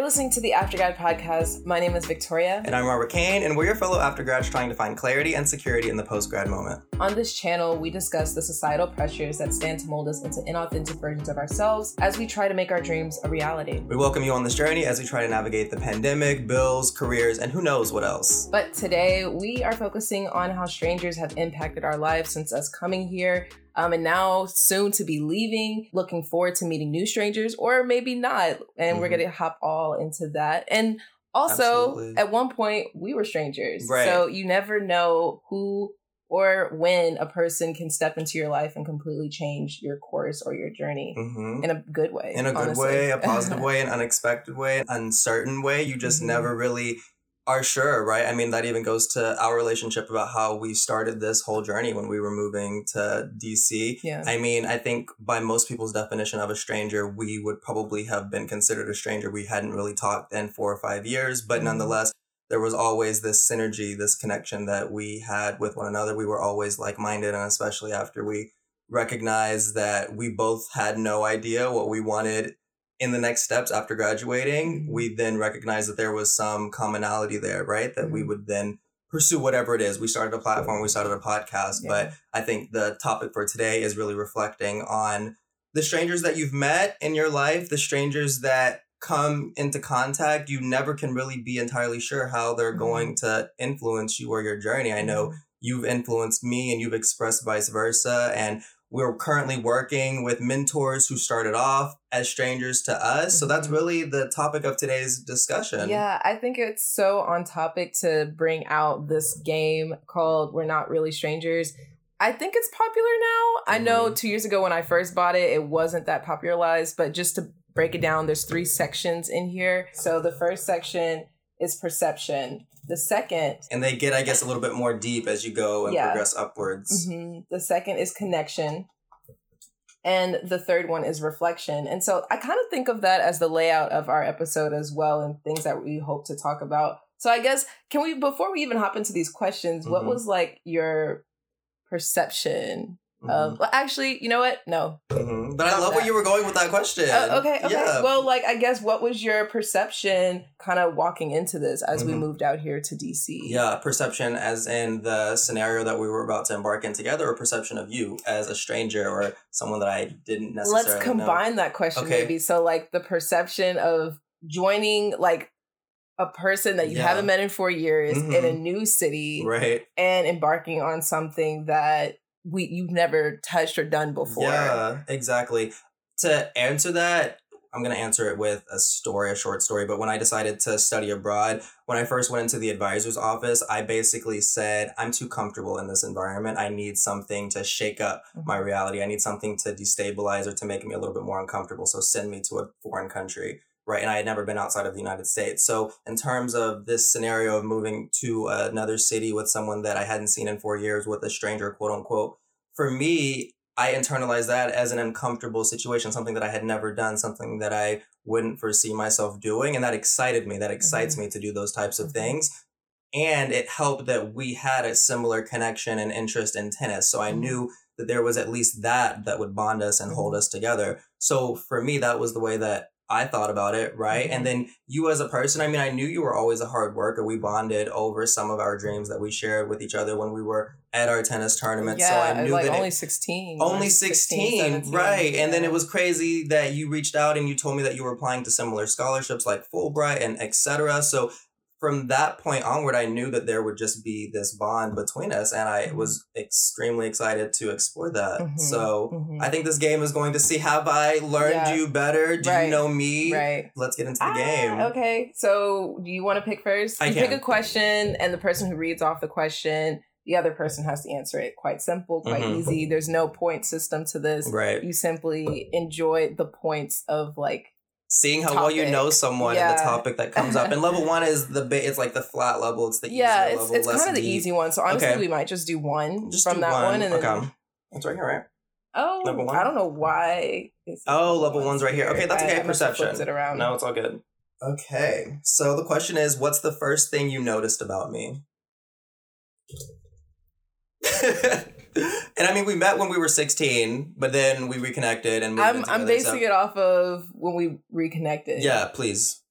You're listening to the Aftergrad podcast. My name is Victoria. And I'm Robert Kane, and we're your fellow aftergrads trying to find clarity and security in the post grad moment. On this channel, we discuss the societal pressures that stand to mold us into inauthentic versions of ourselves as we try to make our dreams a reality. We welcome you on this journey as we try to navigate the pandemic, bills, careers, and who knows what else. But today, we are focusing on how strangers have impacted our lives since us coming here um, and now soon to be leaving. Looking forward to meeting new strangers, or maybe not. And mm-hmm. we're gonna hop all into that. And also, Absolutely. at one point, we were strangers, right. so you never know who or when a person can step into your life and completely change your course or your journey mm-hmm. in a good way. In a honestly. good way, a positive way, an unexpected way, an uncertain way. You just mm-hmm. never really are sure, right? I mean, that even goes to our relationship about how we started this whole journey when we were moving to DC. Yeah. I mean, I think by most people's definition of a stranger, we would probably have been considered a stranger. We hadn't really talked in four or five years, but mm-hmm. nonetheless, there was always this synergy, this connection that we had with one another. We were always like minded, and especially after we recognized that we both had no idea what we wanted in the next steps after graduating, mm-hmm. we then recognized that there was some commonality there, right? That we mm-hmm. would then pursue whatever it is. We started a platform, we started a podcast, yeah. but I think the topic for today is really reflecting on the strangers that you've met in your life, the strangers that come into contact, you never can really be entirely sure how they're mm-hmm. going to influence you or your journey. I know you've influenced me and you've expressed vice versa. And we're currently working with mentors who started off as strangers to us. So that's mm-hmm. really the topic of today's discussion. Yeah, I think it's so on topic to bring out this game called We're Not Really Strangers. I think it's popular now. Mm-hmm. I know mm-hmm. two years ago when I first bought it, it wasn't that popularized, but just to break it down, there's three sections in here. So the first section is perception. The second, and they get, I guess, a little bit more deep as you go and yeah. progress upwards. Mm-hmm. The second is connection, and the third one is reflection. And so I kind of think of that as the layout of our episode as well, and things that we hope to talk about. So I guess can we before we even hop into these questions, mm-hmm. what was like your perception Mm-hmm. Um, well, actually, you know what? No. Mm-hmm. But I love that. where you were going with that question. Uh, okay. Okay. Yeah. Well, like, I guess what was your perception kind of walking into this as mm-hmm. we moved out here to DC? Yeah, perception as in the scenario that we were about to embark in together, or perception of you as a stranger or someone that I didn't necessarily. Let's combine know. that question, okay. maybe. So, like, the perception of joining, like, a person that you yeah. haven't met in four years in a mm-hmm. new city, right? And embarking on something that we you've never touched or done before. Yeah, exactly. To answer that, I'm going to answer it with a story, a short story. But when I decided to study abroad, when I first went into the advisor's office, I basically said, I'm too comfortable in this environment. I need something to shake up mm-hmm. my reality. I need something to destabilize or to make me a little bit more uncomfortable. So send me to a foreign country right? And I had never been outside of the United States. So, in terms of this scenario of moving to another city with someone that I hadn't seen in four years with a stranger, quote unquote, for me, I internalized that as an uncomfortable situation, something that I had never done, something that I wouldn't foresee myself doing. And that excited me. That excites mm-hmm. me to do those types of mm-hmm. things. And it helped that we had a similar connection and interest in tennis. So I mm-hmm. knew that there was at least that that would bond us and hold mm-hmm. us together. So for me, that was the way that I thought about it, right? Mm-hmm. And then you as a person, I mean, I knew you were always a hard worker. We bonded over some of our dreams that we shared with each other when we were at our tennis tournament. Yeah, so I knew like that only it, 16. Only 16, 16 right. Yeah. And then it was crazy that you reached out and you told me that you were applying to similar scholarships like Fulbright and etc. So from that point onward, I knew that there would just be this bond between us, and I mm-hmm. was extremely excited to explore that. Mm-hmm. So mm-hmm. I think this game is going to see have I learned yeah. you better? Do right. you know me? Right. Let's get into the ah, game. Okay. So do you want to pick first? I you can. pick a question, and the person who reads off the question the other person has to answer it. Quite simple, quite mm-hmm. easy. There's no point system to this. Right. You simply enjoy the points of like seeing how topic. well you know someone yeah. and the topic that comes up. And level one is the bit. It's like the flat level. It's the yeah. it's level, it's kind of the easy one. So honestly, okay. we might just do one just from that one, one and okay. then. It's right here, right? Oh, level one. I don't know why. oh, level one's right here. Okay, that's okay. I, Perception. It around. No, it's all good. Okay, so the question is, what's the first thing you noticed about me? and I mean, we met when we were 16, but then we reconnected and I'm, I'm basing so. it off of when we reconnected. Yeah, please.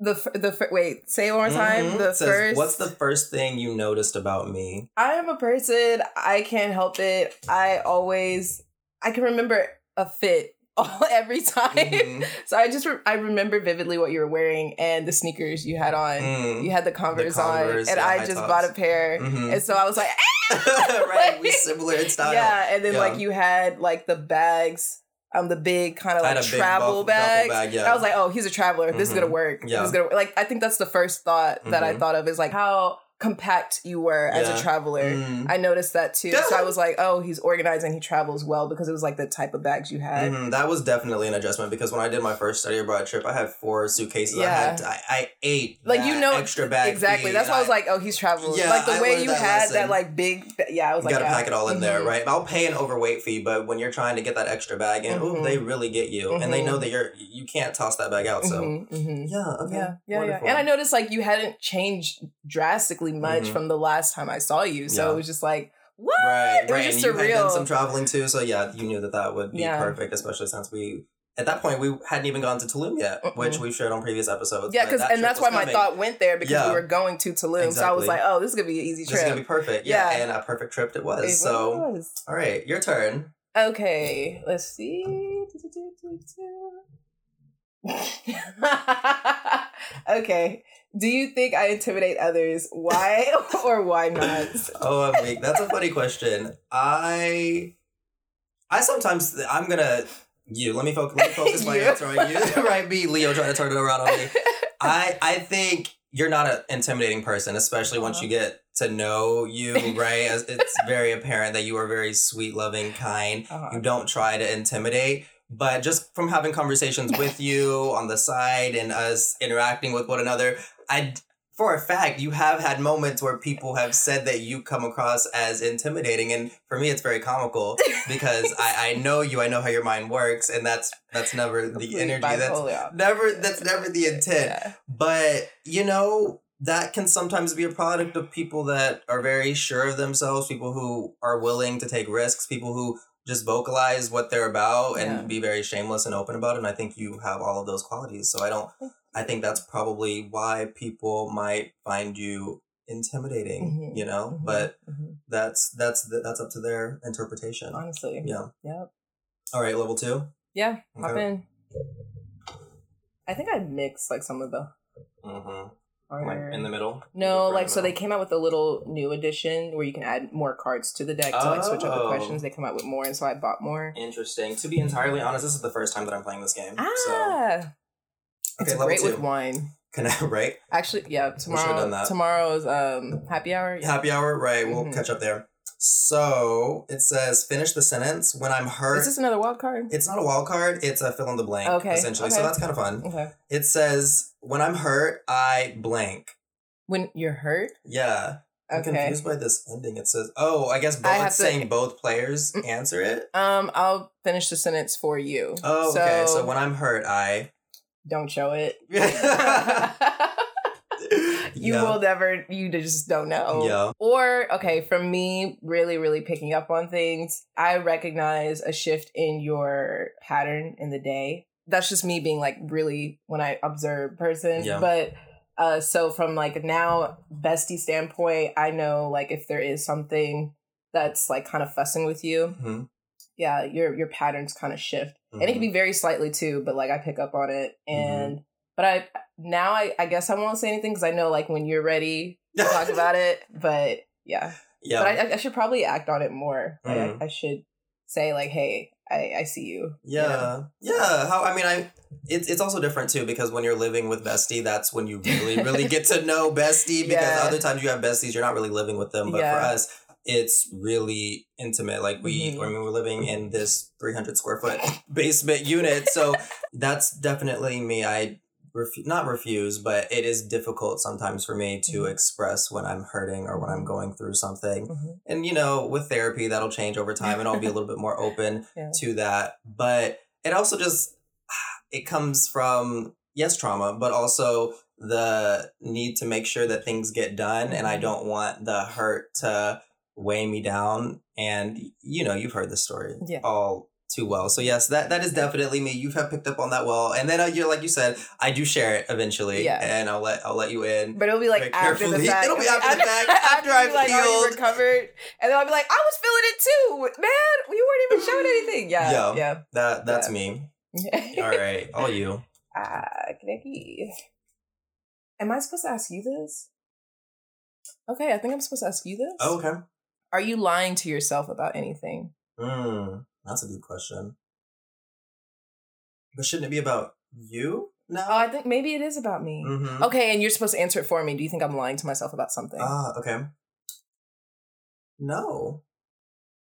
The the wait, say it one more time. Mhm. The says, first. What's the first thing you noticed about me? I am a person. I can't help it. I always. I can remember a fit all every time. Mhm. So I just re- I remember vividly what you were wearing and the sneakers you had on. Mm. You had the Converse, Converse, on, and I just tops. bought a pair, Mhm. and so I was like, right, we similar in style. yeah. And then Yeah. like you had like the bags, um, the big kind of like travel buff- bag. bag, yeah. I was like, oh, he's a traveler. This is Mhm. gonna work. Yeah. This is gonna like. I think that's the first thought that I Mhm. thought of is like how compact you were as Yeah. a traveler. Mm. I noticed that too. So I was like, oh, he's organized and he travels well because it was like the type of bags you had. Mhm, That was definitely an adjustment because when I did my first study abroad trip, I had four suitcases. I Yeah. had I, I ate Like you know extra bag exactly. That's why I was like, oh, he's traveling. Yeah, like the I way you that had lesson. that like big. Yeah, I was like, you like, gotta yeah. pack it all in there, Mhm. right? I'll pay an overweight fee, but when you're trying to get that extra bag in, ooh, Mhm. they really get you, and they know that you're you can't toss that bag out. So Mhm, mhm. yeah, okay, Yeah, yeah, yeah. And I noticed like you hadn't changed drastically much Mhm. from the last time I saw you. So Yeah. it was just like, what? Right, It right. just and you had done some traveling too, so yeah, you knew that that would be Yeah. perfect, especially since we at that point we hadn't even gone to Tulum yet, Mm-mm. which we've shared on previous episodes. Yeah, because that and that's why my thought went there because Yeah. we were going to Tulum. So I was like, oh, this is gonna be an easy This is gonna be perfect. Yeah, Yeah. and a perfect trip it was. It so, was. all right, your turn. Okay, let's see. okay. Do you think I intimidate others? Why or why not? Oh, I'm weak. That's a funny question. I, I sometimes I'm gonna you. Let me focus. Let me focus my answer on you. right, be Leo trying to turn it around on me. I I think you're not an intimidating person, especially once Uh-huh. you get to know you. Right, As it's very apparent that you are very sweet, loving, kind. Uh-huh. You don't try to intimidate. But just from having conversations with you on the side and us interacting with one another, I for a fact you have had moments where people have said that you come across as intimidating. And for me it's very comical because I, I know you i know how your mind works and that's that's never the energy that's never that's never the intent. Yeah. but you know that can sometimes be a product of people that are very sure of themselves people who are willing to take risks people who just vocalize what they're about and Yeah. be very shameless and open about it and i think you have all of those qualities so i don't i think that's probably why people might find you intimidating Mhm, you know mhm, but mhm. that's that's that's up to their interpretation honestly, yeah Yep. all right level two Yeah. Hop Okay. in. I think I mixed like some of the mm-hmm. like in the middle No, like so they came out with a little new edition where you can add more cards to the deck to like switch up the Oh. questions. They come out with more, and so I bought more. Interesting. To be entirely honest, this is the first time that I'm playing this game. So Ah, it's great with wine. can I right? Actually, yeah. Tomorrow, tomorrow's um happy hour. Yeah. Happy hour, right? We'll Mhm. catch up there. So it says finish the sentence when I'm hurt. Is this another wild card? it's not a wild card, it's a fill in the blank, Okay, essentially. So that's kind of fun. Okay. It says when I'm hurt, I blank. When you're hurt. Yeah. I'm Okay. confused by this ending. It says, oh, I guess both I it's to- saying both players Mm. answer it. Um, I'll finish the sentence for you. Oh, okay. So when I'm hurt, I. don't show it. you Yeah. will never. You just don't know. Yeah. Or, okay, from me really, really picking up on things, I recognize a shift in your pattern in the day. That's just me being like really when I observe person. Yeah. But uh so from like now bestie standpoint, I know like if there is something that's like kind of fussing with you, Mhm. yeah, your your patterns kind of shift. And it can Mhm. be very slightly too, but like I pick up on it and but I now I I guess I won't say anything because I know like when you're ready to talk about it. But yeah, yeah. but I, I should probably act on it more. Like. I, I should say like, "Hey, I, I see you." you Yeah, know? yeah. How I mean, I it's it's also different too because when you're living with bestie, that's when you really really get to know bestie. Because Yeah. other times you have besties, you're not really living with them. But for us, it's really intimate. Like we, Mhm. I mean, we're living in this 300 square foot basement unit, so that's definitely me. I refu- not refuse, but it is difficult sometimes for me to Mhm. express when I'm hurting or when I'm going through something. Mhm. And you know, with therapy, that'll change over time, and I'll be a little bit more open Yeah. to that. But it also just it comes from yes, trauma, but also the need to make sure that things get done, and I Mhm. don't want the hurt to weigh me down. And you know, you've heard the story Yeah. all too well. So yes, that that is definitely me. You have picked up on that well, and then uh, you're like you said, I do share it eventually. Yeah. and I'll let I'll let you in. But it'll be like after the fact. It'll be after the fact, after I've like, healed. recovered, and then I'll be like, I was feeling it too, man. You weren't even showing anything. Yeah, Yeah. yeah. That that's Yeah. me. All right, all you. Ah, Nikki. Am I supposed to ask you this? Okay, I think I'm supposed to ask you this. Oh, okay. Are you lying to yourself about anything? Hmm, that's a good question. But shouldn't it be about you? No. Oh, I think maybe it is about me. Mm-hmm. Okay, and you're supposed to answer it for me. Do you think I'm lying to myself about something? Ah, okay. No.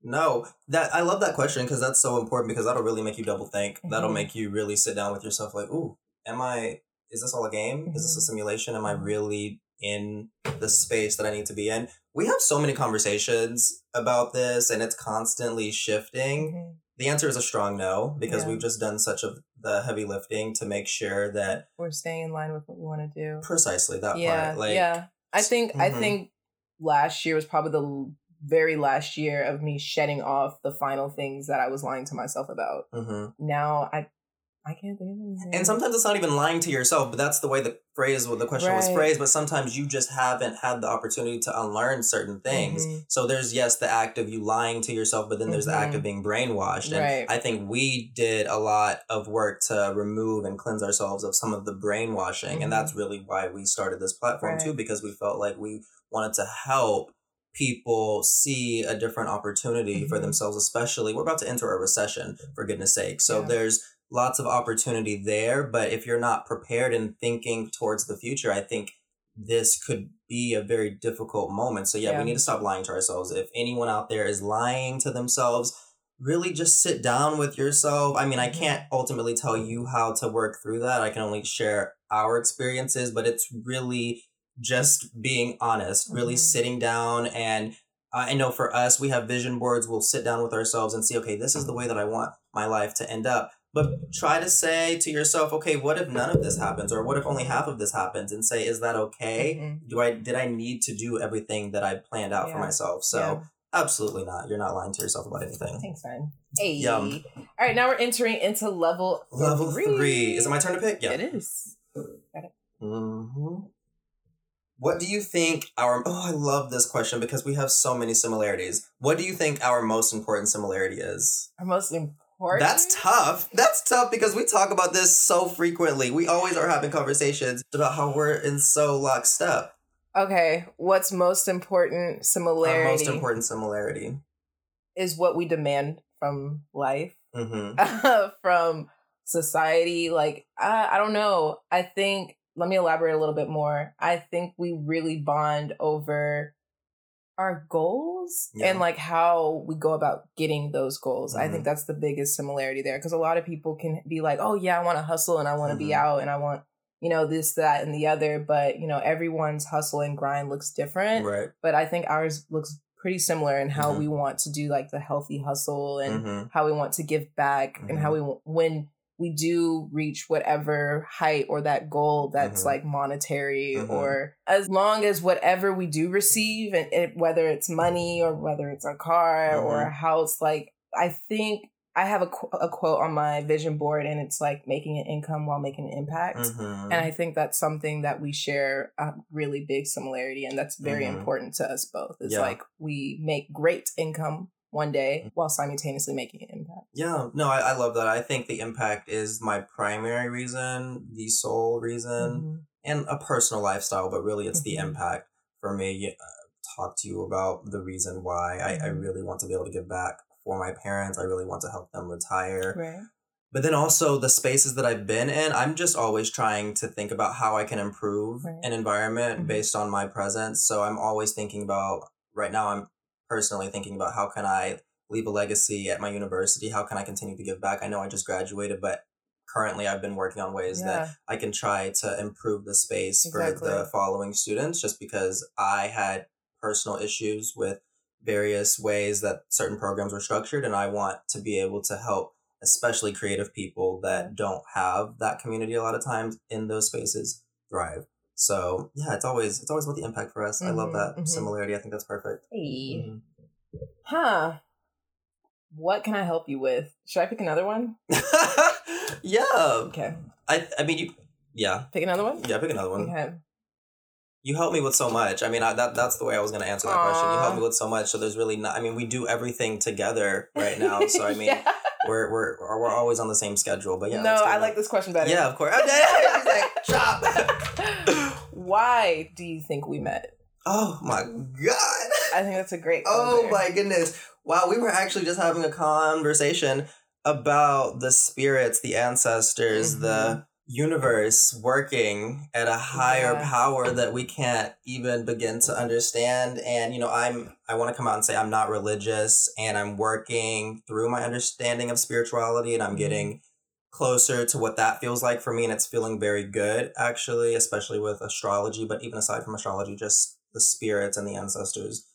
No. That I love that question because that's so important because that'll really make you double think. That'll Mhm. make you really sit down with yourself like, "Ooh, am I is this all a game? Is this a Mhm. simulation? Am I Mhm. really in the space that I need to be in?" We have so many conversations about this and it's constantly shifting. Mhm. The answer is a strong no because Yeah. we've just done such of the heavy lifting to make sure that We're staying in line with what we want to do. precisely that yeah, part like yeah. I think I Mhm. think last year was probably the very last year of me shedding off the final things that I was lying to myself about. Mhm. Now I I can't think of anything. And sometimes it's not even lying to yourself, but that's the way the phrase or the question was phrased. But sometimes you just haven't had the opportunity to unlearn certain things. Mhm. So there's yes the act of you lying to yourself, but then there's the act of being brainwashed. And Right. I think we did a lot of work to remove and cleanse ourselves of some of the brainwashing, Mhm. and that's really why we started this platform too, because we felt like we wanted to help people see a different opportunity for Mhm. themselves especially we're about to enter a recession for goodness sake so Yeah. there's lots of opportunity there but if you're not prepared and thinking towards the future i think this could be a very difficult moment so yeah, Yeah. we need to stop lying to ourselves if anyone out there is lying to themselves really just sit down with yourself i mean i Mhm. can't ultimately tell you how to work through that i can only share our experiences but it's really just being honest really Mhm. sitting down and uh, I know for us, we have vision boards. We'll sit down with ourselves and see, okay, this is the way that I want my life to end up. But try to say to yourself, okay, what if none of this happens, or what if only half of this happens, and say, is that okay? Mhm. Do I did I need to do everything that I planned out for myself? So Yeah. absolutely not. You're not lying to yourself about anything. Thanks, man. Hey. Yum. All right, now we're entering into level Level three. Is it my turn to pick? Yeah. It is. hmm What do you think our oh I love this question because we have so many similarities. What do you think our most important similarity is? Our most important. That's tough. That's tough because we talk about this so frequently. We always are having conversations about how we're in so lockstep. Okay, what's most important similarity Our most important similarity. is what we demand from life, Mm-hmm. from society. Like, I, I don't know. I think, let me elaborate a little bit more. I think we really bond over our goals Yeah. and like how we go about getting those goals. I Mhm. think that's the biggest similarity there because a lot of people can be like, oh, yeah, I want to hustle and I want to be Mhm. out and I want, you know, this, that, and the other. But, you know, everyone's hustle and grind looks different. Right. But I think ours looks pretty similar in how Mhm. we want to do like the healthy hustle and Mm-hmm. how we want to give back and how we w- when we do reach whatever height or that goal that's Mhm. like monetary Mhm. or as long as whatever we do receive and it, whether it's money or whether it's a car or Mhm. a house like i think i have a, qu- a quote on my vision board and it's like making an income while making an impact Mm-hmm. and I think that's something that we share a really big similarity, and that's very Mhm. important to us both. It's Yeah. like we make great income one day while simultaneously making an impact. Yeah, no, I, I love that. I think the impact is my primary reason, the sole reason, Mhm. and a personal lifestyle, but really it's the Mhm. impact for me. Uh, talk to you about the reason why I, I Mhm. really want to be able to give back for my parents. I really want to help them retire. Right. But then also the spaces that I've been in, I'm just always trying to think about how I can improve Right. an environment Mhm. based on my presence. So I'm always thinking about, right now, I'm personally thinking about how can I leave a legacy at my university? How can I continue to give back? I know I just graduated, but currently I've been working on ways that I can try to improve the space for the following students just because I had personal issues with various ways that certain programs were structured and I want to be able to help especially creative people that don't have that community a lot of times in those spaces thrive. So yeah, it's always it's always about the impact for us. I love Mhm, that mhm. similarity. I think that's perfect. Hey. Mhm. Huh. What can I help you with? Should I pick another one? yeah. Okay. I I mean you yeah. Pick another one? Yeah, pick another one. Okay. You help me with so much. I mean, I, that that's the way I was going to answer that question. You help me with so much, so there's really not. I mean, we do everything together right now, so I mean, Yeah. we're we're we're always on the same schedule. But yeah, no, I like this question better. Yeah, of course. Okay, like, chop. Why do you think we met? oh my god. I think that's a great. Oh closer. my goodness. Wow, we were actually just having a conversation about the spirits, the ancestors, Mm-hmm. the universe working at a higher Yeah. power that we can't even begin to understand. And you know, I'm I want to come out and say I'm not religious and I'm working through my understanding of spirituality and I'm Mhm. getting closer to what that feels like for me and it's feeling very good actually, especially with astrology, but even aside from astrology, just the spirits and the ancestors.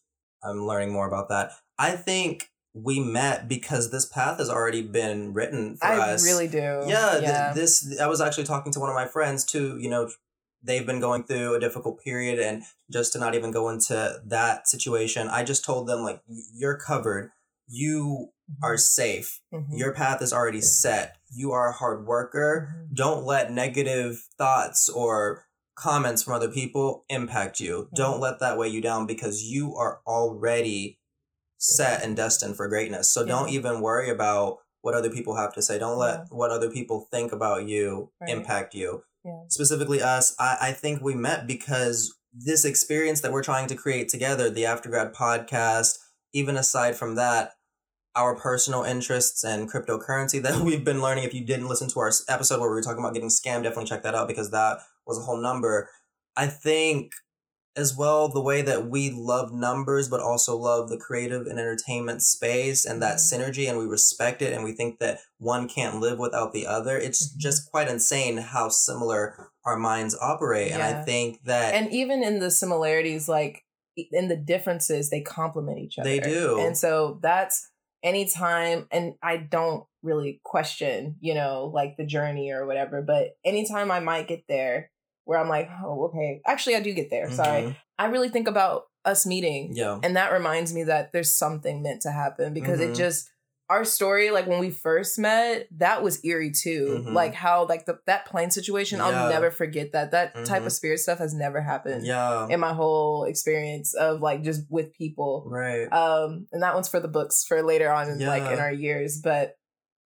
I'm learning more about that. I think we met because this path has already been written for us. I really do. Yeah, th- this I was actually talking to one of my friends too, you know, they've been going through a difficult period and just to not even go into that situation, I just told them like you're covered. You are safe. Mhm. Your path is already set. You are a hard worker. Mhm. Don't let negative thoughts or comments from other people impact you. Mhm. Don't let that weigh you down because you are already set and destined for greatness. So don't even worry about what other people have to say. Don't let Yeah. what other people think about you Right. impact you. Yeah. Specifically us, I, I think we met because this experience that we're trying to create together, the Aftergrad podcast, even aside from that, our personal interests and cryptocurrency that we've been learning. If you didn't listen to our episode where we were talking about getting scammed, definitely check that out because that was a whole number. I think as well the way that we love numbers but also love the creative and entertainment space and that Mhm. synergy and we respect it and we think that one can't live without the other it's Mhm. just quite insane how similar our minds operate and i think that and even in the similarities like in the differences they complement each other They do. and so that's anytime and i don't really question you know like the journey or whatever but anytime i might get there where i'm like oh okay actually i do get there sorry Mhm. i really think about us meeting yeah and that reminds me that there's something meant to happen because Mhm. it just our story like when we first met that was eerie too. Mhm. like how like the that plane situation Yeah. i'll never forget that. That type Mhm. of spirit stuff has never happened yeah. in my whole experience of like just with people. Right. Um and that one's for the books for later on in like in our years. But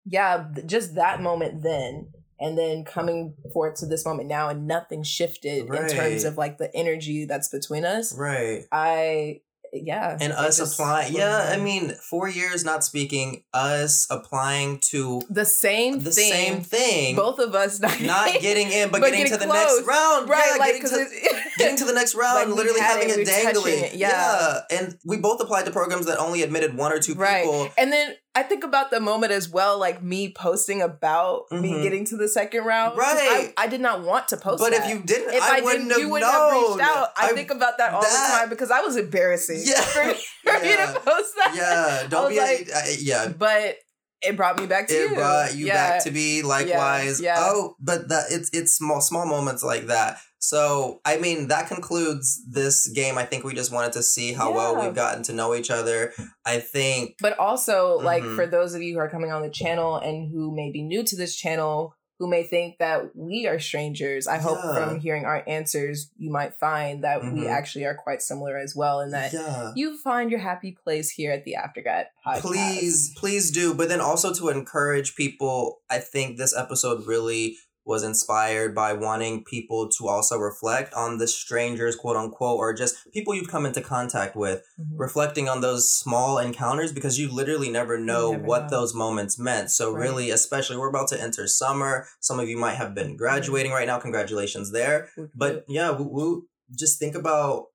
yeah just that moment then and then coming forward to this moment now and nothing shifted in terms of like the energy that's between us right. I yeah and us just applying yeah i mean four years not speaking us applying to the same the thing same thing both of us not, not getting in but, But getting, getting to the close. next round right yeah, like getting, to, getting to the next round Like, literally having it, it, we were touching dangling it, yeah. and we both applied to programs that only admitted one or two Right. people And then I think about the moment as well, like me posting about me Mhm. getting to the second round. Right. I, I did not want to post but that. if you didn't if i, I, wouldn't didn't, have you wouldn't known have reached out. I, think about that all that- the time because I was embarrassing. Yeah. For, me- for me Yeah. to post that. yeah don't be like- uh, yeah But it brought me back to you. it you. brought you Yeah. back to me likewise yeah. oh but that it's it's small small moments like that so i mean that concludes this game i think we just wanted to see how well we've gotten to know each other i think But also, like Mhm. for those of you who are coming on the channel and who may be new to this channel, who may think that we are strangers, I hope Yeah. from hearing our answers, you might find that we Mhm. actually are quite similar as well, and that yeah you find your happy place here at the Aftergrad podcast. please please do but then also to encourage people i think this episode really was inspired by wanting people to also reflect on the strangers quote unquote or just people you've come into contact with Mhm. reflecting on those small encounters because you literally never know never what know. those moments meant. So Right. really, especially we're about to enter summer. Some of you might have been graduating right now. Congratulations there. But yeah, woo, woo, just think about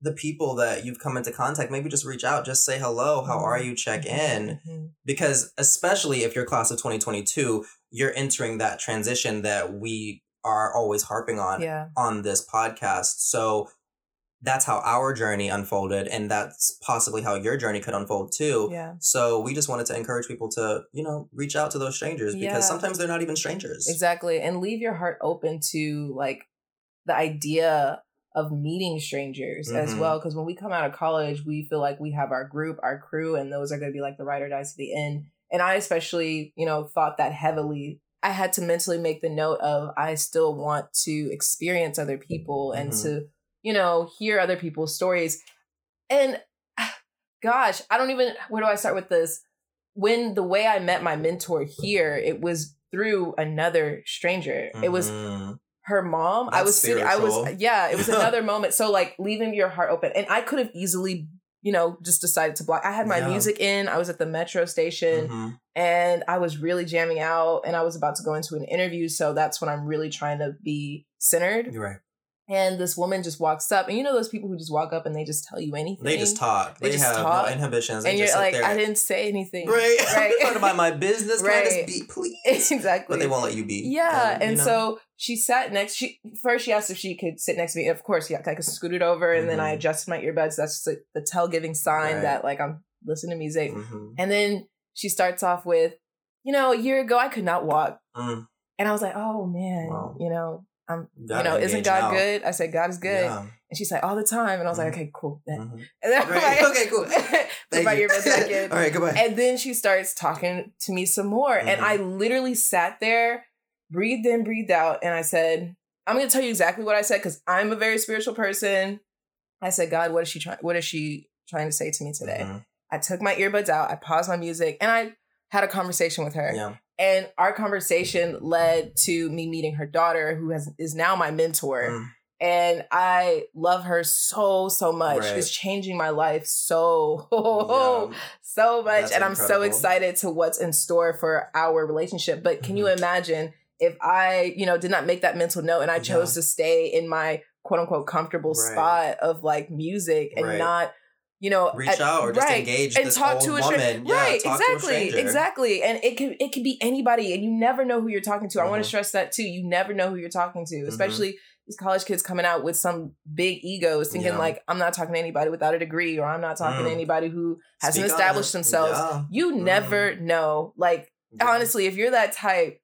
the people that you've come into contact. Maybe just reach out, just say hello. How are you? Check in Mhm. because especially if you're class of 2022, you're entering that transition that we are always harping on Yeah. on this podcast. So that's how our journey unfolded and that's possibly how your journey could unfold too. Yeah. So we just wanted to encourage people to, you know, reach out to those strangers because Yeah. sometimes they're not even strangers. Exactly. And leave your heart open to like the idea of meeting strangers mm-hmm. as well. Because when we come out of college, we feel like we have our group, our crew, and those are going to be like the ride or dies to the end. And I especially, you know, thought that heavily. I had to mentally make the note of I still want to experience other people and mm-hmm. to, you know, hear other people's stories. And gosh, I don't even where do I start with this? When the way I met my mentor here, it was through another stranger. Mm-hmm. It was mm-hmm her mom. That's I was sitting, I was, yeah, it was another moment. So like leaving your heart open. And I could have easily, you know, just decided to block. I had my yeah. music in. I was at the metro station mm-hmm. and I was really jamming out and I was about to go into an interview. So that's when I'm really trying to be centered. You're right. And this woman just walks up, and you know those people who just walk up and they just tell you anything. They just talk. They, they just have talk. no inhibitions. They and you're like, I didn't say anything. Right. Right. talking about my business. right. Can I just be, please? exactly. But they won't let you be. Yeah. And, and know? so she sat next. She first she asked if she could sit next to me. Of course, yeah. I could scoot it over, and mm-hmm. then I mm-hmm. adjusted my earbuds. That's the, the tell giving sign right. that like I'm listening to music. Mm-hmm. And then she starts off with, you know, a year ago I could not walk. Mm. And I was like, oh man, wow. you know, I'm, you know, isn't God out. good? I said, God is good. Yeah. And she's like, all the time. And I was mm-hmm. like, okay, cool. Mm-hmm. And then right. like, okay, cool. put my earbuds back in. all right, goodbye. And then she starts talking to me some more. Mm-hmm. And I literally sat there, breathed in, breathed out. And I said, I'm going to tell you exactly what I said because I'm a very spiritual person. I said, God, what is she trying? What is she trying to say to me today? Mm-hmm. I took my earbuds out. I paused my music and I had a conversation with her. Yeah. And our conversation led to me meeting her daughter, who has is now my mentor. Mm. And I love her so, so much. Right. She's changing my life so, yeah. so much. That's and I'm so excited to what's in store for our relationship. But can mm-hmm. you imagine if I, you know, did not make that mental note and I chose yeah. to stay in my quote unquote comfortable right. spot of like music and right. not you know reach at, out or just right, engage and talk to a woman. Yeah, right exactly exactly and it can it can be anybody and you never know who you're talking to mm-hmm. i want to stress that too you never know who you're talking to mm-hmm. especially mm-hmm. these college kids coming out with some big egos thinking yeah. like i'm not talking to anybody without a degree or i'm not talking mm. to anybody who hasn't Speak established themselves yeah. you mm. never know like honestly if you're that type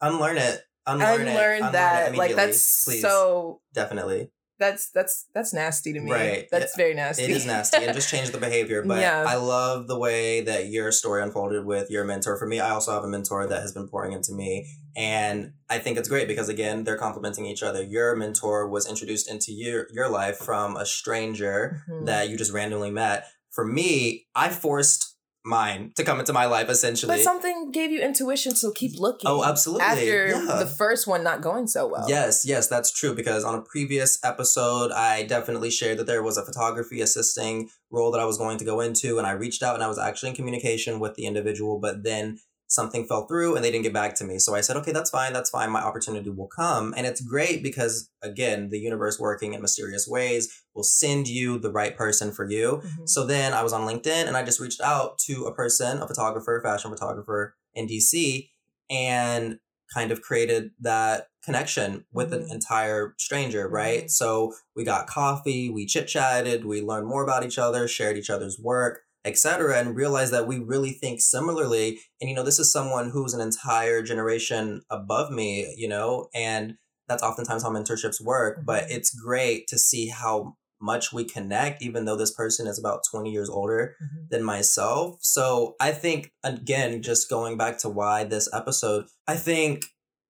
unlearn it unlearn, unlearn it. that unlearn it like that's Please. so definitely that's that's that's nasty to me. Right. That's very nasty. It is nasty and just change the behavior. But yeah. I love the way that your story unfolded with your mentor. For me, I also have a mentor that has been pouring into me. And I think it's great because again, they're complementing each other. Your mentor was introduced into your your life from a stranger mm-hmm. that you just randomly met. For me, I forced mine to come into my life essentially. But something gave you intuition to keep looking. Oh, absolutely. After yeah. the first one not going so well. Yes, yes, that's true because on a previous episode I definitely shared that there was a photography assisting role that I was going to go into and I reached out and I was actually in communication with the individual but then something fell through and they didn't get back to me. So I said, okay, that's fine. That's fine. My opportunity will come. And it's great because, again, the universe working in mysterious ways will send you the right person for you. Mm-hmm. So then I was on LinkedIn and I just reached out to a person, a photographer, fashion photographer in DC, and kind of created that connection with mm-hmm. an entire stranger, right? Mm-hmm. So we got coffee, we chit chatted, we learned more about each other, shared each other's work etc and realize that we really think similarly and you know this is someone who's an entire generation above me you know and that's oftentimes how mentorships work mm-hmm. but it's great to see how much we connect even though this person is about 20 years older mm-hmm. than myself so i think again just going back to why this episode i think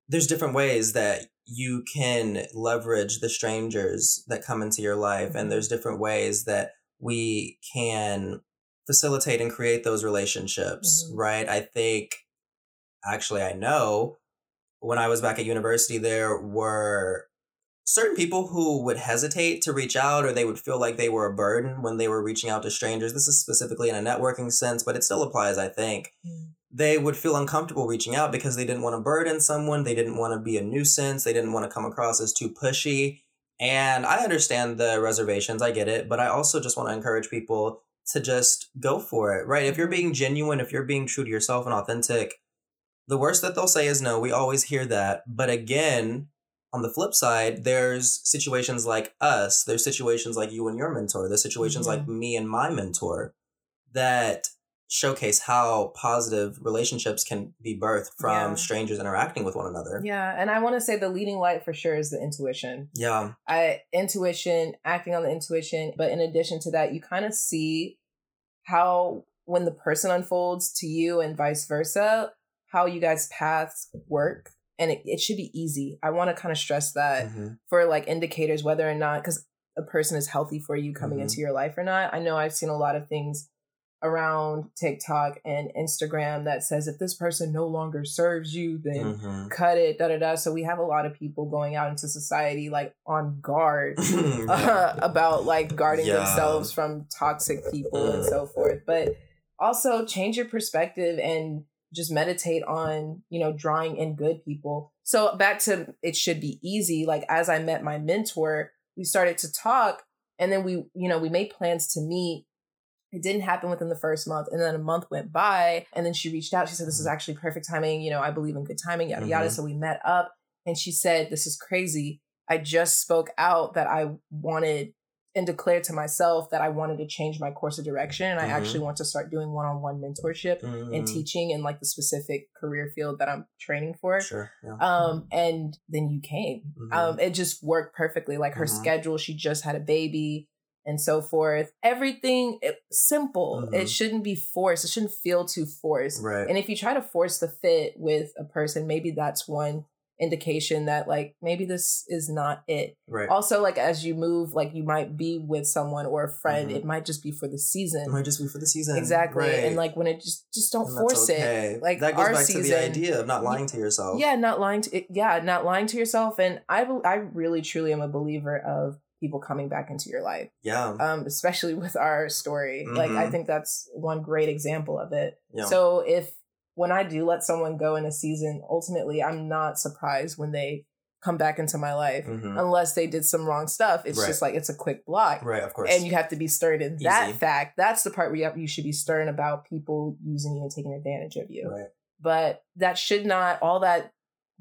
there's different ways that you can leverage the strangers that come into your life and mm-hmm. there's different ways that we can facilitate and create those relationships, mm-hmm. right? I think, actually, I know when I was back at university, there were certain people who would hesitate to reach out or they would feel like they were a burden when they were reaching out to strangers. This is specifically in a networking sense, but it still applies, I think. Mm. They would feel uncomfortable reaching out because they didn't want to burden someone, they didn't want to be a nuisance, they didn't want to come across as too pushy. And I understand the reservations, I get it, but I also just want to encourage people to just go for it, right? If you're being genuine, if you're being true to yourself and authentic, the worst that they'll say is no. We always hear that. But again, on the flip side, there's situations like us, there's situations like you and your mentor, there's situations mm-hmm. like me and my mentor that showcase how positive relationships can be birthed from Yeah. strangers interacting with one another. Yeah, and I want to say the leading light for sure is the intuition. Yeah. I intuition, acting on the intuition, but in addition to that, you kind of see how when the person unfolds to you and vice versa, how you guys' paths work. And it, it should be easy. I want to kind of stress that Mhm. for like indicators whether or not because a person is healthy for you coming Mhm. into your life or not. I know I've seen a lot of things around TikTok and Instagram that says if this person no longer serves you, then Mhm. cut it, da da da. So we have a lot of people going out into society like on guard Yeah. uh, about like guarding Yeah. themselves from toxic people and so forth. But also change your perspective and just meditate on, you know, drawing in good people. So back to it should be easy. Like as I met my mentor, we started to talk and then we, you know, we made plans to meet. It didn't happen within the first month. And then a month went by and then she reached out. She said, This is actually perfect timing. You know, I believe in good timing, yada, yada. Mhm. So we met up and she said, This is crazy. I just spoke out that I wanted and declared to myself that I wanted to change my course of direction. And I Mhm. actually want to start doing one on one mentorship and Mm, teaching in like the specific career field that I'm training for. Sure. Yeah. Um, and then you came. Um, it just worked perfectly. Like her schedule, she just had a baby and so forth. Everything it, simple. Mhm. It shouldn't be forced. It shouldn't feel too forced. right. And if you try to force the fit with a person, maybe that's one indication that like maybe this is not it. right. Also, like as you move, like you might be with someone or a friend, Mhm. it might just be for the season. it might just be for the season. Exactly. Right. And like when it just just don't And force okay. it. Like that goes our back to the idea of not lying to yourself. Yeah, not lying to yeah, not lying to yourself. And I I really truly am a believer of people coming back into your life. Yeah. Um, especially with our story. Like I Mhm. think that's one great example of it. Yeah. So if when I do let someone go in a season, ultimately I'm not surprised when they come back into my life. Mhm. Unless they did some wrong stuff. It's Right. just like it's a quick block. Right. Of course. And you have to be stern in that fact. That's the part where you, have, you should be stern about people using you and taking advantage of you. right. But that should not, all that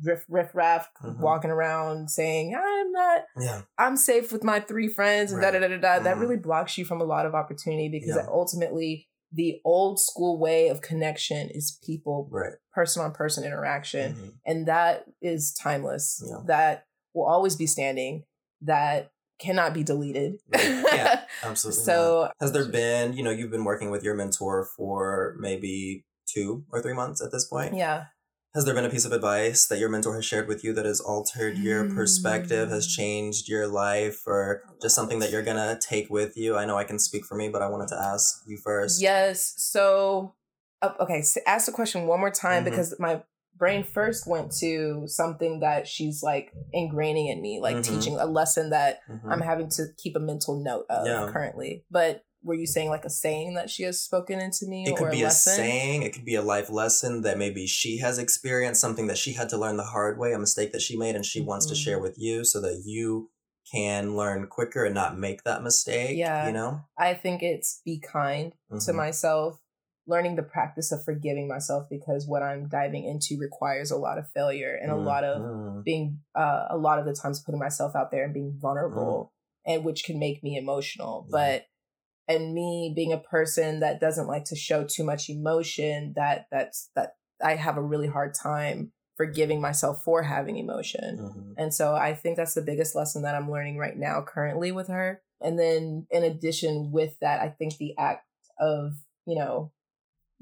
riff, riff raff Mhm. walking around saying, I'm not, Yeah. I'm safe with my three friends and Right. da da da da da. That really blocks you from a lot of opportunity because Yeah. ultimately the old school way of connection is people, Right. person on person interaction. Mhm. And that is timeless. Yeah. That will always be standing. That cannot be deleted. Right. Yeah. Absolutely. not. so Has there been, you know, you've been working with your mentor for maybe two or three months at this point? yeah. Has there been a piece of advice that your mentor has shared with you that has altered your perspective, has Mm. changed your life, or just something that you're gonna take with you? I know I can speak for me, but I wanted to ask you first. Yes. So, okay, s ask the question one more time Mhm. because my brain first went to something that she's like ingraining in me, like Mhm. teaching a lesson that Mhm. I'm having to keep a mental note of Yeah. currently. But were you saying like a saying that she has spoken into me It could be a lesson? saying, it could be a life lesson that maybe she has experienced, something that she had to learn the hard way, a mistake that she made, and she wants to share with you so that you can learn quicker and not make that mistake. Yeah. You know? I think it's be kind to Mhm. myself, learning the practice of forgiving myself because what I'm diving into requires a lot of failure and a lot of Mhm. being uh, a lot of the times putting myself out there and being vulnerable Mm. and which can make me emotional Yeah. but and me being a person that doesn't like to show too much emotion that that's that i have a really hard time forgiving myself for having emotion. Mhm. and so i think that's the biggest lesson that i'm learning right now currently with her. And then in addition with that i think the act of you know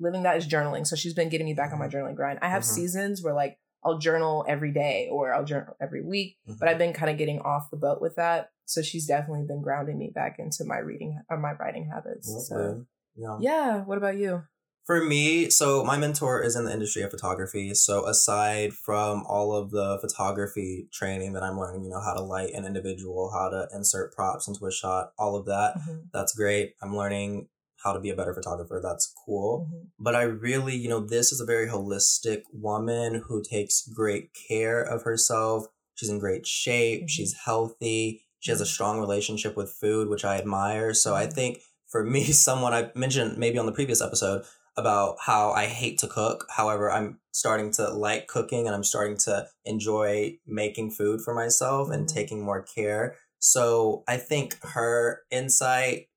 living that is journaling. So she's been getting me back on my journaling grind. I have Mhm. seasons where like I'll journal every day or I'll journal every week, Mhm. but I've been kind of getting off the boat with that. So she's definitely been grounding me back into my reading or my writing habits. So Yeah. yeah, what about you? For me, so my mentor is in the industry of photography. So aside from all of the photography training that I'm learning, you know, how to light an individual, how to insert props into a shot, all of that, that's great. I'm learning how to be a better photographer. That's cool. Mhm. But I really, you know, this is a very holistic woman who takes great care of herself. She's in great shape. Mhm. She's healthy. She has a Mhm. strong relationship with food, which I admire. So I Mhm. think for me, someone I mentioned maybe on the previous episode about how I hate to cook. However, I'm starting to like cooking and I'm starting to enjoy making food for myself and taking more care. So I think her insight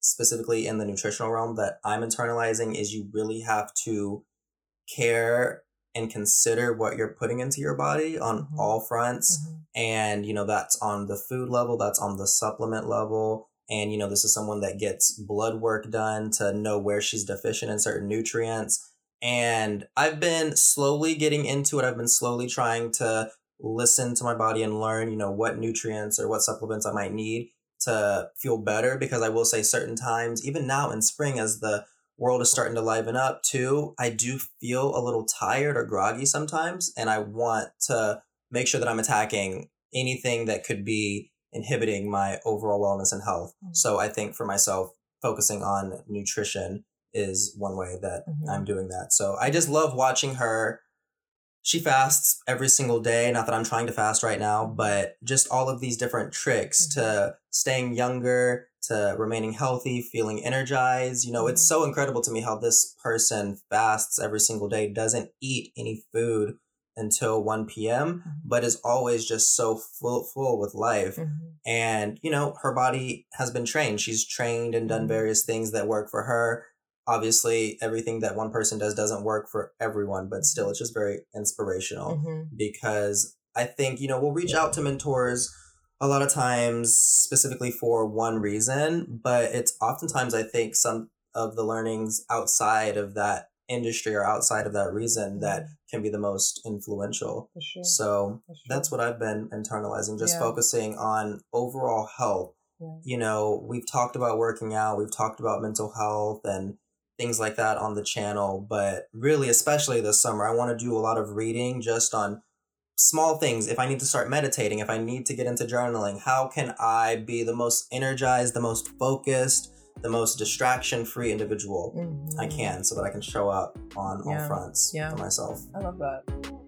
specifically in the nutritional realm that I'm internalizing is you really have to care and consider what you're putting into your body on mm-hmm. all fronts. Mm-hmm. And, you know, that's on the food level, that's on the supplement level. And, you know, this is someone that gets blood work done to know where she's deficient in certain nutrients. And I've been slowly getting into it. I've been slowly trying to listen to my body and learn, you know, what nutrients or what supplements I might need to feel better. Because I will say certain times, even now in spring, as the world is starting to liven up too, I do feel a little tired or groggy sometimes. And I want to make sure that I'm attacking anything that could be inhibiting my overall wellness and health. Mm-hmm. So I think for myself, focusing on nutrition is one way that mm-hmm. I'm doing that. So I just love watching her she fasts every single day. Not that I'm trying to fast right now, but just all of these different tricks mm-hmm. to staying younger, to remaining healthy, feeling energized. You know, mm-hmm. it's so incredible to me how this person fasts every single day, doesn't eat any food until 1 p.m., mm-hmm. but is always just so full, full with life. Mm-hmm. And, you know, her body has been trained. She's trained and done mm-hmm. various things that work for her obviously everything that one person does doesn't work for everyone but still it's just very inspirational mm-hmm. because i think you know we'll reach out to mentors a lot of times specifically for one reason but it's oftentimes i think some of the learnings outside of that industry or outside of that reason that mm-hmm. can be the most influential sure. so sure. that's what i've been internalizing just yeah. focusing on overall health yeah. you know we've talked about working out we've talked about mental health and things like that on the channel. But really, especially this summer, I want to do a lot of reading just on small things. If I need to start meditating, if I need to get into journaling, how can I be the most energized, the most focused, the most distraction free individual mm-hmm. I can so that I can show up on yeah. all fronts yeah. for myself? I love that.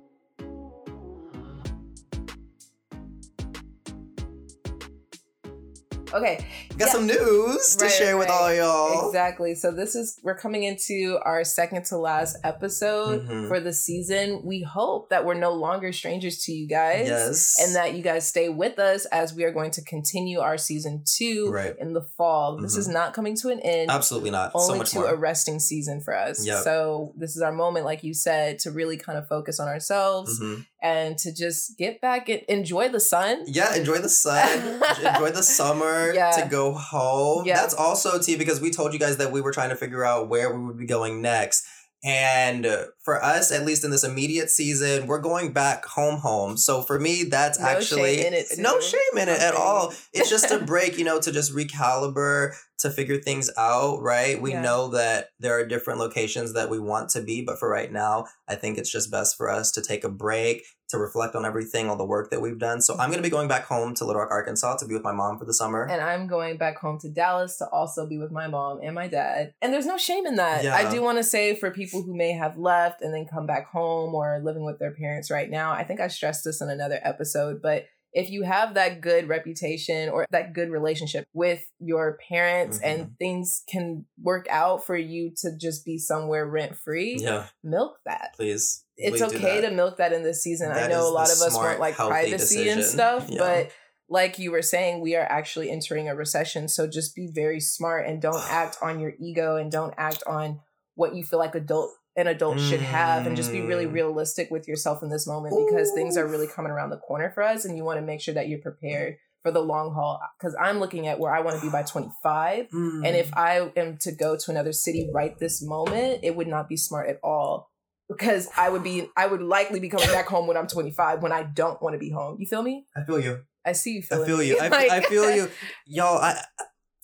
Okay. Got yeah. some news to right, share right. with all y'all. Exactly. So this is we're coming into our second to last episode mm-hmm. for the season. We hope that we're no longer strangers to you guys. Yes. And that you guys stay with us as we are going to continue our season two right. in the fall. Mm-hmm. This is mm-hmm. not coming to an end. Absolutely not. Only so to more. a resting season for us. Yep. So this is our moment, like you said, to really kind of focus on ourselves mm-hmm. And to just get back and enjoy the sun. Yeah, enjoy the sun. enjoy the summer yeah. to go home. Yeah. That's also T because we told you guys that we were trying to figure out where we would be going next. And for us, at least in this immediate season, we're going back home home. So for me, that's no actually shame no shame in it at all. It's just a break, you know, to just recalibrate, to figure things out, right? We yeah. know that there are different locations that we want to be, but for right now, I think it's just best for us to take a break, to reflect on everything, all the work that we've done. So I'm going to be going back home to Little Rock, Arkansas to be with my mom for the summer. And I'm going back home to Dallas to also be with my mom and my dad. And there's no shame in that. Yeah. I do want to say for people who may have left and then come back home or living with their parents right now, I think I stressed this in another episode, but if you have that good reputation or that good relationship with your parents mm-hmm. and things can work out for you to just be somewhere rent free, yeah. milk that. Please. It's okay to milk that in this season. That I know a lot of us want like privacy decision. and stuff, yeah. but like you were saying, we are actually entering a recession. So just be very smart and don't act on your ego and don't act on what you feel like adult an adult mm. should have and just be really mm. realistic with yourself in this moment because things are really coming around the corner for us and you want to make sure that you're prepared for the long haul because i'm looking at where i want to be by 25 mm. and if mm. i am to go to another city right this moment it would not be smart at all because i would be i would likely be coming back home when i'm 25 when i don't want to be home you feel me i feel you i see you i feel you I, like, I feel you y'all i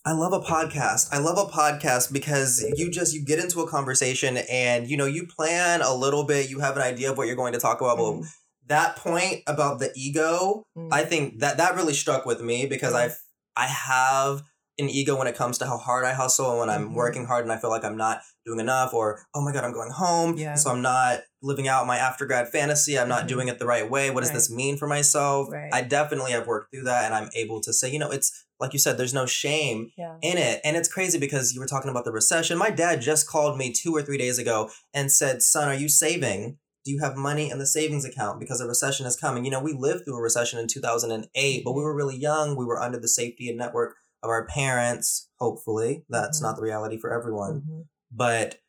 I love a podcast. I love a podcast because you just you get into a conversation and you know you plan a little bit, you have an idea of what you're going to talk about. Mm. But that point about the ego, mm. I think that that really struck with me because. I I have an ego when it comes to how hard I hustle and when I'm mm-hmm. working hard and I feel like I'm not doing enough or oh my god I'm going home yeah. so I'm not living out my after grad fantasy I'm not mm-hmm. doing it the right way what does right. this mean for myself right. I definitely have worked through that and I'm able to say you know it's like you said, there's no shame yeah. in it. And it's crazy because you were talking about the recession. My dad just called me two or three days ago and said, Son, are you saving? Do you have money in the savings account? Because a recession is coming. You know, we lived through a recession in 2008, but we were really young. We were under the safety and network of our parents. Hopefully, that's Mhm. not the reality for everyone. Mhm. But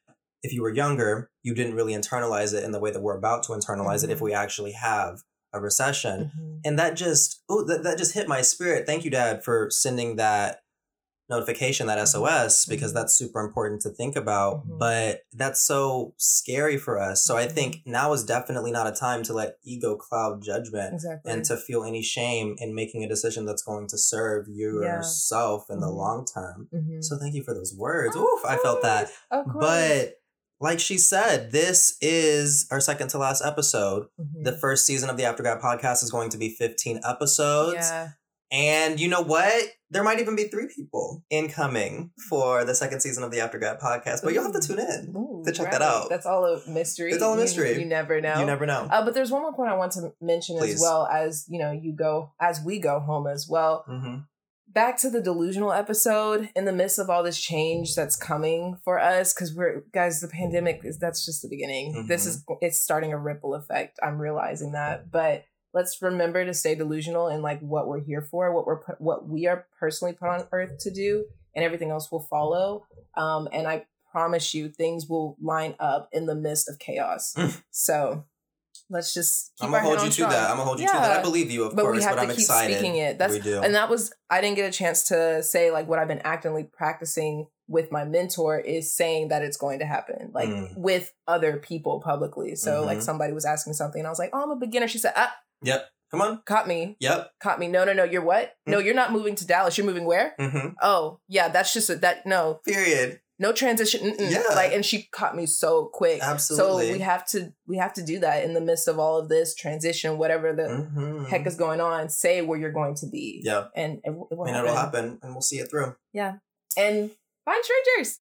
if you were younger, you didn't really internalize it in the way that we're about to internalize it if Mhm. we actually have a recession. Mhm. And that just oh that, that just hit my spirit. Thank you, Dad, for sending that notification, that SOS, because Mhm. that's super important to think about. Mhm. But that's so scary for us. So I Mhm. think now is definitely not a time to let ego cloud judgment Exactly. and to feel any shame in making a decision that's going to serve yourself in the Mhm. long term. So thank you for those words. Of Oof, I felt that. But like she said, this is our second to last episode. Mhm. The first season of the Aftergrad podcast is going to be 15 episodes. yeah. And you know what? There might even be three people incoming for the second season of the Aftergrad podcast, but you'll have to tune in. Ooh, to check that out. That's all a mystery. It's all a mystery. You, never know. You never know. Uh, but there's one more point I want to mention Please. as well as you know you go as we go home as well. hmm Back to the delusional episode in the midst of all this change that's coming for us because we're guys the pandemic is that's just the beginning. This is it's starting a ripple effect. I'm realizing that, but let's remember to stay delusional in like what we're here for, what we're put, what we are personally put on earth to do, and everything else will follow. Um, and I promise you, things will line up in the midst of chaos. so let's just keep I'm gonna hold you to that. I'm gonna hold you to that. I believe you, of But we course, have but to I'm keep excited. speaking it. That's we do. and that was I didn't get a chance to say like what I've been actively practicing with my mentor is saying that it's going to happen like Mm. with other people publicly. So like Mhm. somebody was asking something and I was like, "Oh, I'm a beginner." She said, "Ah, yep. Come on. caught me. Yep. Caught me. No, no, no. You're what? No, you're not moving to Dallas. You're moving where? hmm Oh, yeah, that's just a, that no. Period. No transition. Yeah. Like and she caught me so quick. Absolutely. So we have to we have to do that in the midst of all of this transition whatever the Mhm. heck is going on, say where you're going to be. Yeah. And it, it will And it'll happen, and we'll see it through. Yeah. And find strangers.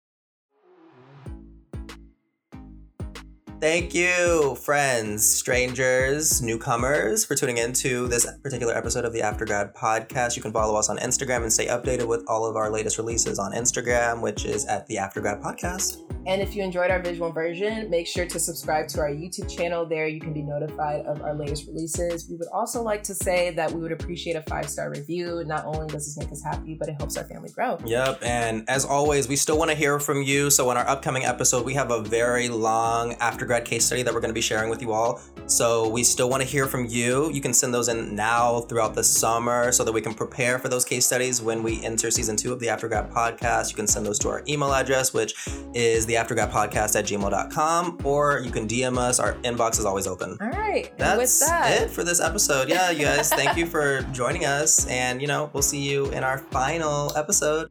Thank you, friends, strangers, newcomers, for tuning in to this particular episode of the Aftergrad podcast. You can follow us on Instagram and stay updated with all of our latest releases on Instagram, which is at the Aftergrad podcast. And if you enjoyed our visual version, make sure to subscribe to our YouTube channel. There, you can be notified of our latest releases. We would also like to say that we would appreciate a five star review. Not only does this make us happy, but it helps our family grow. Yep, and as always, we still want to hear from you. So, in our upcoming episode, we have a very long after grad case study that we're going to be sharing with you all. So, we still want to hear from you. You can send those in now throughout the summer so that we can prepare for those case studies when we enter season two of the Aftergrad podcast. You can send those to our email address, which is the podcast at gmail.com, or you can DM us. Our inbox is always open. All right. That's with that, it for this episode. Yeah, you guys, thank you for joining us. And, you know, we'll see you in our final episode.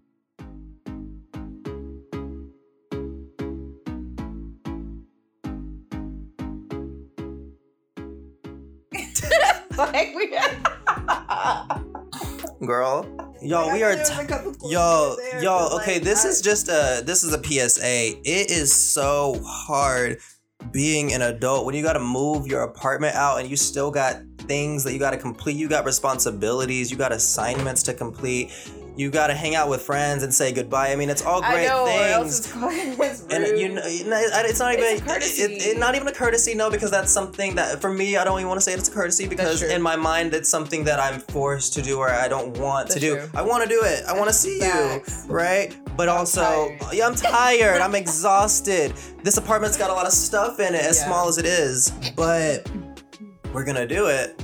Girl. Yo, we are. T- yo, yo. Okay, this is just a. This is a PSA. It is so hard being an adult when you got to move your apartment out and you still got things that you got to complete. You got responsibilities. You got assignments to complete. You got to hang out with friends and say goodbye. I mean, it's all I great know, things. it's, it's. And you know, it's not It's even a courtesy. It, it, not even a courtesy. No, because that's something that for me, I don't even want to say it's a courtesy because in my mind, it's something that I'm forced to do or I don't want to do. true. I want to do it. I want to see Facts. you, right? But I'm also, tired. yeah, I'm tired. I'm exhausted. This apartment's got a lot of stuff in it, as Yeah. small as it is, but we're gonna do it.